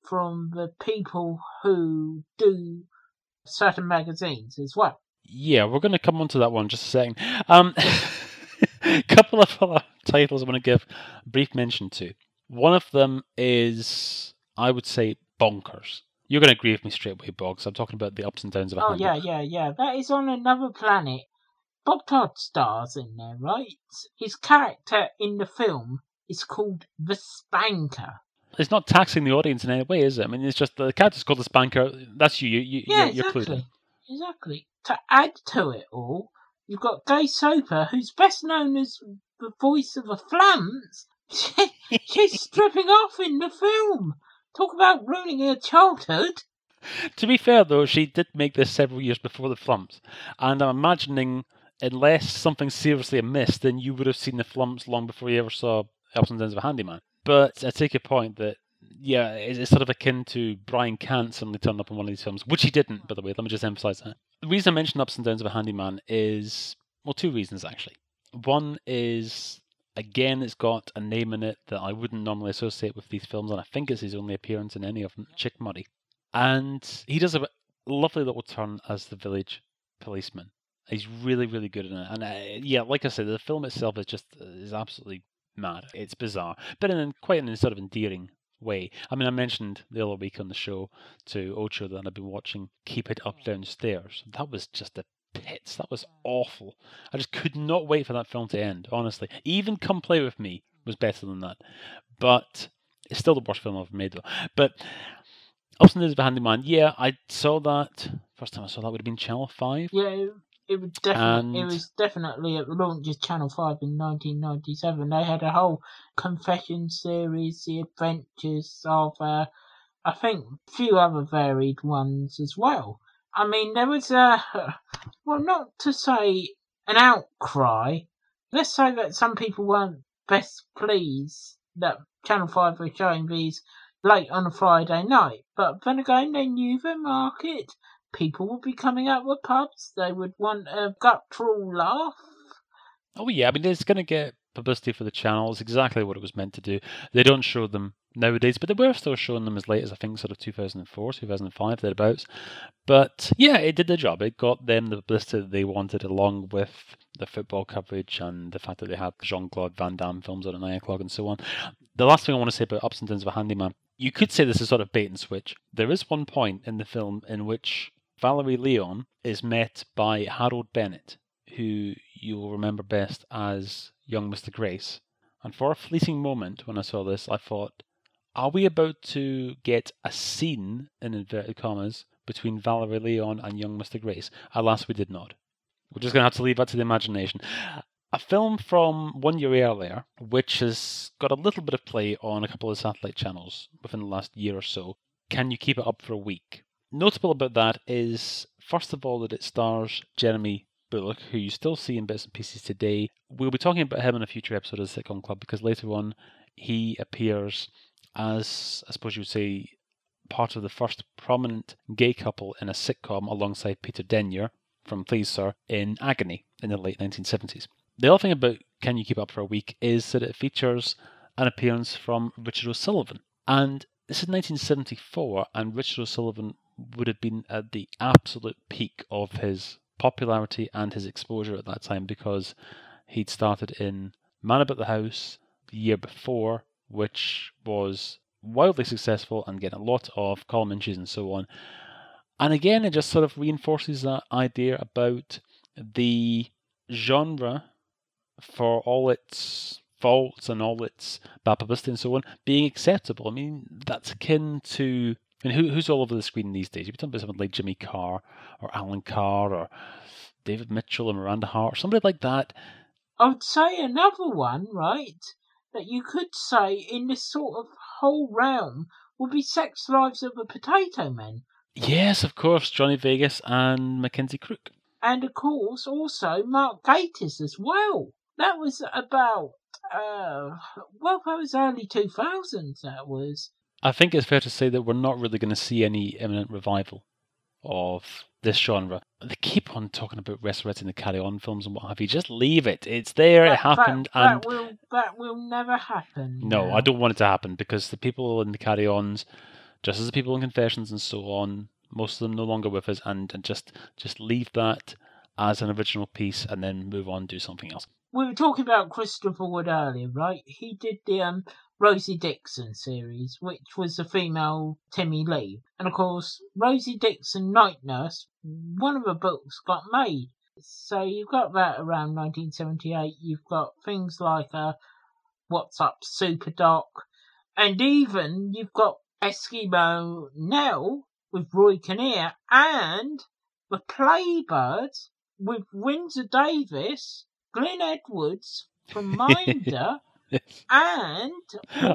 from the people who do certain magazines as well. Yeah, we're going to come on to that one just a second. Um, couple of titles I want to give a brief mention to. One of them is, I would say, Bonkers. You're going to agree with me straight away, Boggs. I'm talking about the ups and downs of a Oh, yeah, yeah, yeah. That is on another planet. Bob Todd stars in there, right? His character in the film is called the Spanker. It's not taxing the audience in any way, is it? I mean, it's just the character's called the Spanker. That's you. You, you yeah, you're, exactly. you're. Exactly. To add to it all, you've got Gay Soper, who's best known as the voice of the Flumps. She's stripping off in the film. Talk about ruining her childhood. To be fair, though, she did make this several years before the Flumps, and I'm imagining unless something seriously amiss, then you would have seen the flumps long before you ever saw Ups and Downs of a Handyman. But I take your point that, yeah, it's, sort of akin to Brian Cant suddenly turned up in one of these films, which he didn't, by the way. Let me just emphasize that. The reason I mentioned Ups and Downs of a Handyman is, well, two reasons actually. One is, again, it's got a name in it that I wouldn't normally associate with these films, and I think it's his only appearance in any of them, Chic Murray. And he does a lovely little turn as the village policeman He's really, really good in it. And uh, yeah, like I said, the film itself is just uh, is absolutely mad. It's bizarre, but in quite an sort of endearing way. I mean, I mentioned the other week on the show to Ocho that I've been watching Keep It Up Downstairs. That was just a pits. That was awful. I just could not wait for that film to end, honestly. Even Come Play With Me was better than that. But it's still the worst film I've made, though. But Upson is Behind the handyman. Yeah, I saw that. First time I saw that would have been Channel 5. Yeah, it, it was definitely it was definitely at the launch of Channel Five in 1997. They had a whole confession series, the adventures of uh, I think a few other varied ones as well. I mean, there was a well, not to say an outcry. Let's say that some people weren't best pleased that Channel Five were showing these late on a Friday night, but then again, they knew their market people would be coming out with pubs. They would want a guttural laugh. Oh yeah, I mean it's going to get publicity for the channel. It's exactly what it was meant to do. They don't show them nowadays, but they were still showing them as late as I think sort of 2004, 2005, thereabouts. But yeah, it did the job. It got them the publicity they wanted, along with the football coverage and the fact that they had Jean Claude Van Damme films on at nine o'clock and so on. The last thing I want to say about Ups and Downs of a Handyman, you could say this is sort of bait and switch. There is one point in the film in which Valerie Leon is met by Harold Bennett, who you will remember best as young Mr. Grace. And for a fleeting moment when I saw this, I thought, are we about to get a scene, in inverted commas, between Valerie Leon and young Mr. Grace? Alas, we did not. We're just going to have to leave that to the imagination. A film from one year earlier, which has got a little bit of play on a couple of satellite channels within the last year or so. Can you keep it up for a week? Notable about that is, first of all, that it stars Jeremy Bulloch, who you still see in bits and pieces today. We'll be talking about him in a future episode of the Sitcom Club because later on he appears as, I suppose you would say, part of the first prominent gay couple in a sitcom alongside Peter Denyer from Please Sir in Agony in the late 1970s. The other thing about Can You Keep Up for a Week is that it features an appearance from Richard O'Sullivan. And this is 1974, and Richard O'Sullivan would have been at the absolute peak of his popularity and his exposure at that time because he'd started in Man About the House the year before, which was wildly successful and getting a lot of column inches and so on. And again, it just sort of reinforces that idea about the genre, for all its faults and all its bad publicity and so on, being acceptable. I mean, that's akin to. I mean, who, who's all over the screen these days? You're talking about someone like Jimmy Carr or Alan Carr or David Mitchell or Miranda Hart, or somebody like that. I would say another one, right, that you could say in this sort of whole realm would be Sex Lives of the Potato Men. Yes, of course, Johnny Vegas and Mackenzie Crook. And of course, also Mark Gatiss as well. That was about, uh, well, that was early 2000s, that was. I think it's fair to say that we're not really going to see any imminent revival of this genre. They keep on talking about resurrecting the Carry On films and what have you. Just leave it. It's there. it happened. that, and that will, that will never happen. no, now. I don't want it to happen because the people in the Carry Ons, just as the people in Confessions and so on, most of them no longer with us, and, and just just leave that as an original piece and then move on, do something else. we were talking about Christopher Wood earlier, right? He did the um, Rosie Dixon series, which was the female Timmy Lee. And of course, Rosie Dixon Night Nurse, one of the books got made. So you've got that around 1978. You've got things like uh, What's Up Super Doc, and even you've got Eskimo Nell with Roy Kinnear and the Playbirds with Windsor Davies, Glyn Edwards from Minder, and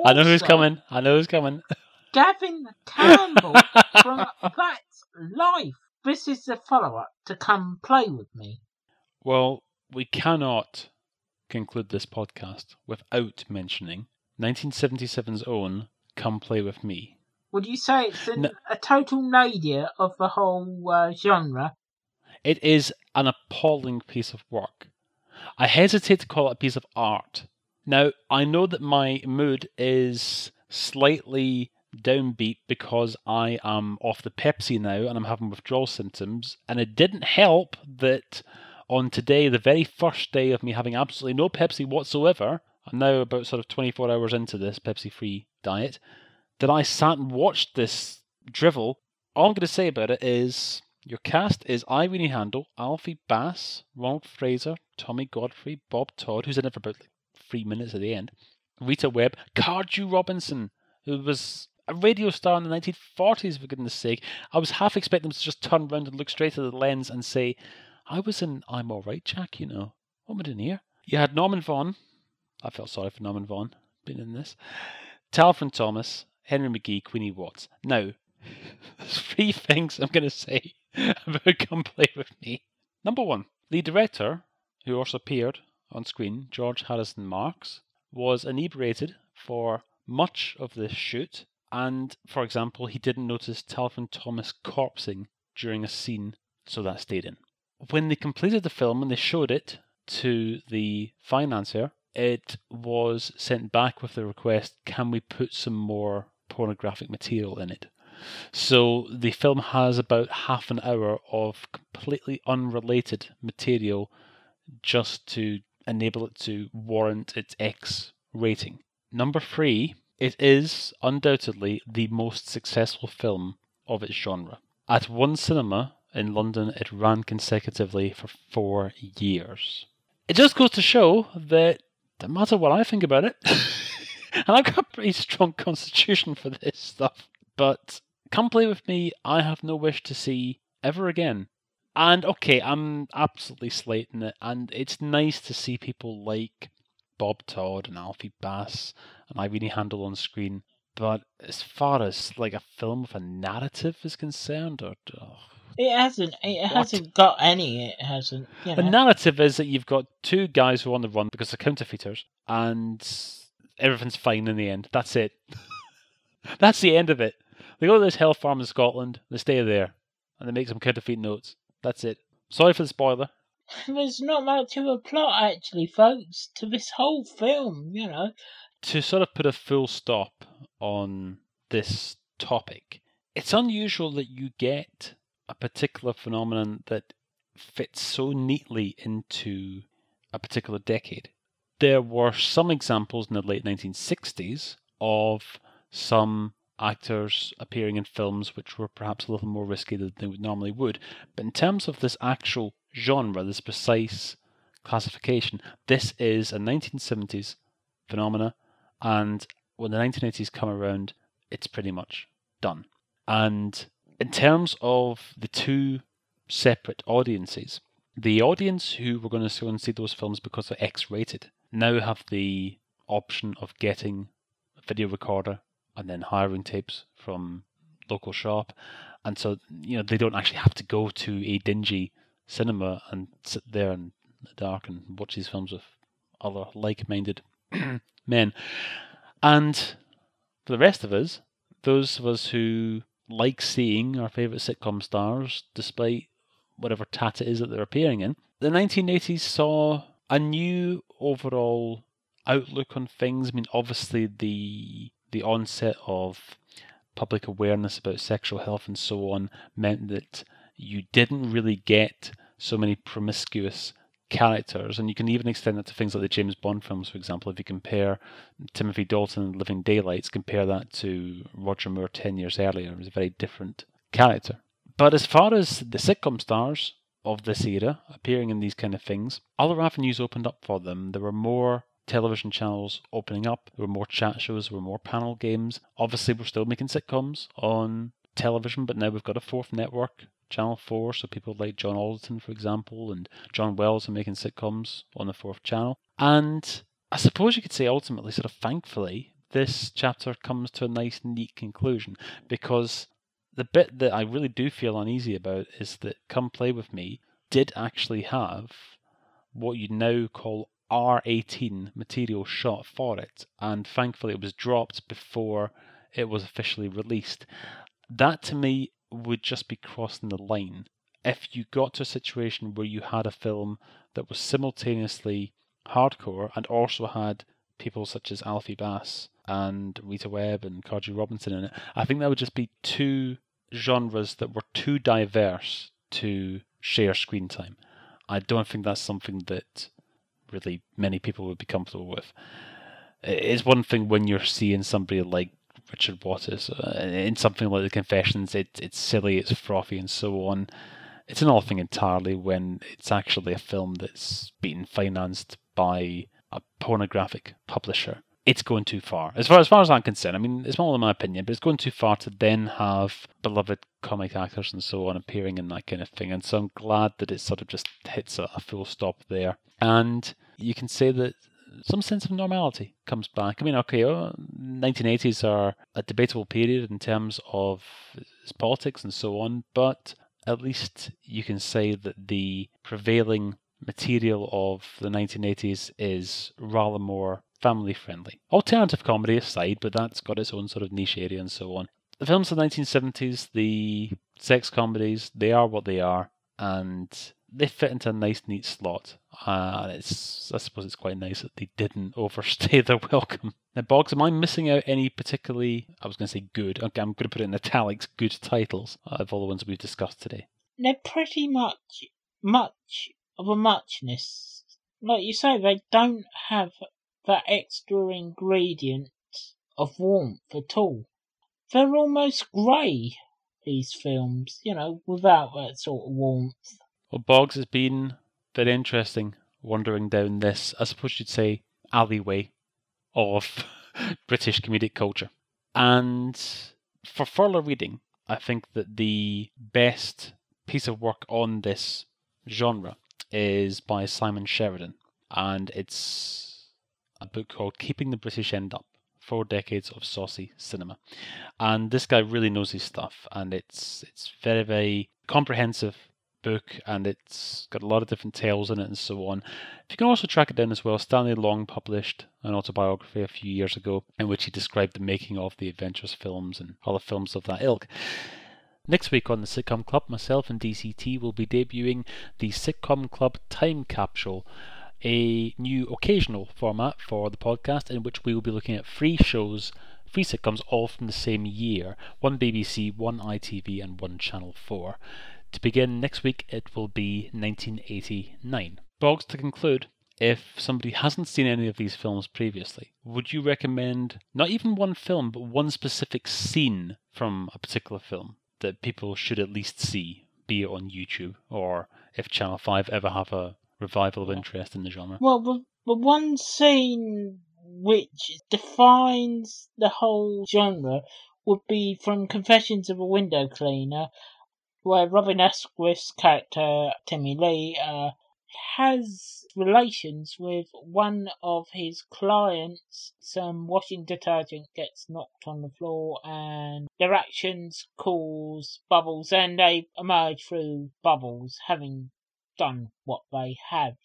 I know who's coming. I know who's coming. Gavin Campbell from That's Life. This is the follow up to Come Play With Me. Well, we cannot conclude this podcast without mentioning 1977's own Come Play With Me. Would you say it's an, No. a total nadir of the whole uh, genre? It is an appalling piece of work. I hesitate to call it a piece of art. Now, I know that my mood is slightly downbeat because I am off the Pepsi now and I'm having withdrawal symptoms, and it didn't help that on today, the very first day of me having absolutely no Pepsi whatsoever, I'm now about sort of 24 hours into this Pepsi free diet, that I sat and watched this drivel. All I'm going to say about it is your cast is Irene Handl, Alfie Bass, Ronald Fraser, Tommy Godfrey, Bob Todd, who's in it for about three minutes at the end, Rita Webb, Cardew Robinson, who was a radio star in the 1940s, for goodness sake. I was half expecting them to just turn around and look straight at the lens and say, I was in I'm All Right, Jack, you know. What am I doing here? You had Norman Vaughan. I felt sorry for Norman Vaughan being in this. Talfryn Thomas, Henry McGee, Queenie Watts. Now, there's three things I'm going to say about Come Play With Me. Number one, the director, who also appeared on screen, George Harrison Marks, was inebriated for much of this shoot, and, for example, he didn't notice Talfryn Thomas corpsing during a scene, so that stayed in. When they completed the film and they showed it to the financier, it was sent back with the request can we put some more pornographic material in it? So the film has about half an hour of completely unrelated material just to enable it to warrant its X rating. Number three, it is undoubtedly the most successful film of its genre. At one cinema in London, it ran consecutively for four years. It just goes to show that no matter what I think about it, and I've got a pretty strong constitution for this stuff, but come play with me, I have no wish to see ever again. And okay, I'm absolutely slating it, and it's nice to see people like Bob Todd and Alfie Bass and Irene Handl on screen. But as far as like a film with a narrative is concerned, or oh, It hasn't. It hasn't got any. It hasn't. You The narrative is that you've got two guys who are on the run because they're counterfeiters, and everything's fine in the end. That's it. That's the end of it. They go to this hell farm in Scotland, they stay there, and they make some counterfeit notes. That's it. Sorry for the spoiler. There's not much of a plot, actually, folks, to this whole film. You know. To sort of put a full stop on this topic, it's unusual that you get a particular phenomenon that fits so neatly into a particular decade. There were some examples in the late 1960s of some actors appearing in films which were perhaps a little more risky than they would normally would. But in terms of this actual genre, this precise classification, this is a 1970s phenomena, and when the 1980s come around, it's pretty much done. And in terms of the two separate audiences, the audience who were going to go and see those films because they're X rated now have the option of getting a video recorder and then hiring tapes from local shop. And so, you know, they don't actually have to go to a dingy cinema and sit there in the dark and watch these films with other like minded men. And for the rest of us, those of us who like seeing our favourite sitcom stars, despite whatever tat it is that they're appearing in, the 1980s saw a new overall outlook on things. I mean, obviously the the onset of public awareness about sexual health and so on meant that you didn't really get so many promiscuous characters, and you can even extend that to things like the James Bond films, for example. If you compare Timothy Dalton in Living Daylights, compare that to Roger Moore 10 years earlier, it was a very different character. But as far as the sitcom stars of this era appearing in these kind of things, other avenues opened up for them. There were more television channels opening up, there were more chat shows, there were more panel games. Obviously, we're still making sitcoms on television, but now we've got a fourth network, Channel 4, so people like John Alderton, for example, and John Wells are making sitcoms on the fourth channel. And I suppose you could say ultimately, sort of thankfully, this chapter comes to a nice, neat conclusion because the bit that I really do feel uneasy about is that Come Play With Me did actually have what you now call R18 material shot for it, and thankfully it was dropped before it was officially released. That to me would just be crossing the line. If you got to a situation where you had a film that was simultaneously hardcore and also had people such as Alfie Bass and Rita Webb and Cardew Robinson in it, I think that would just be two genres that were too diverse to share screen time. I don't think that's something that really many people would be comfortable with. It's one thing when you're seeing somebody like Richard Wattis uh, in something like The Confessions, it, it's silly, it's frothy, and so on. It's another thing entirely when it's actually a film that's being financed by a pornographic publisher it's going too far. As far as far as I'm concerned, I mean, it's not only my opinion, but it's going too far to then have beloved comic actors and so on appearing in that kind of thing. And so I'm glad that it sort of just hits a, a full stop there. And you can say that some sense of normality comes back. I mean, okay, uh, 1980s are a debatable period in terms of politics and so on, but at least you can say that the prevailing material of the 1980s is rather more family friendly. Alternative comedy aside, but that's got its own sort of niche area and so on. The films of the 1970s, the sex comedies, they are what they are, and they fit into a nice, neat slot. Uh, it's, I suppose it's quite nice that they didn't overstay their welcome. Now, Boggs, am I missing out any particularly, I was going to say good, okay, I'm going to put it in italics, good titles of all the ones we've discussed today? They're pretty much, much of a muchness. Like you say, they don't have that extra ingredient of warmth at all. They're almost grey, these films, you know, without that sort of warmth. Well, Boggs has been very interesting wandering down this, I suppose you'd say, alleyway of British comedic culture. And for further reading, I think that the best piece of work on this genre is by Simon Sheridan, and it's a book called Keeping the British End Up Four Decades of Saucy Cinema. And this guy really knows his stuff, and it's it's very, very comprehensive book and it's got a lot of different tales in it and so on. If you can also track it down as well. Stanley Long published an autobiography a few years ago in which he described the making of the Adventures films and other films of that ilk. Next week on the Sitcom Club, myself and DCT will be debuting the Sitcom Club Time Capsule, a new occasional format for the podcast in which we will be looking at free shows, free sitcoms all from the same year one BBC, one ITV, and one Channel 4. To begin next week, it will be 1989. Boggs, to conclude, if somebody hasn't seen any of these films previously, would you recommend not even one film, but one specific scene from a particular film that people should at least see, be it on YouTube or if Channel 5 ever have a revival of interest in the genre? Well, the, the one scene which defines the whole genre would be from Confessions of a Window Cleaner, where Robin Asquith's character, Timmy Lee, uh, has relations with one of his clients. Some washing detergent gets knocked on the floor, and their actions cause bubbles, and they emerge through bubbles, having done what they have.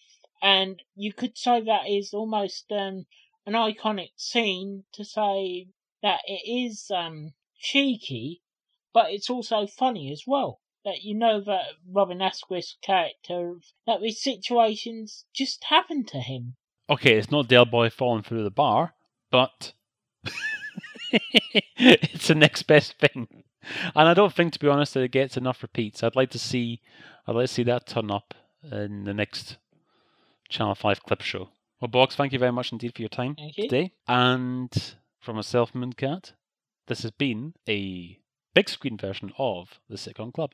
And you could say that is almost um, an iconic scene to say that it is um, cheeky, but it's also funny as well that you know that Robin Asquith's character, that these situations just happen to him. Okay, it's not Del Boy falling through the bar, but it's the next best thing. And I don't think, to be honest, that it gets enough repeats. I'd like to see, I'd like to see that turn up in the next Channel Five clip show. Well, Boggs, thank you very much indeed for your time today. And from myself, Mooncat, this has been a big screen version of the Sitcom Club.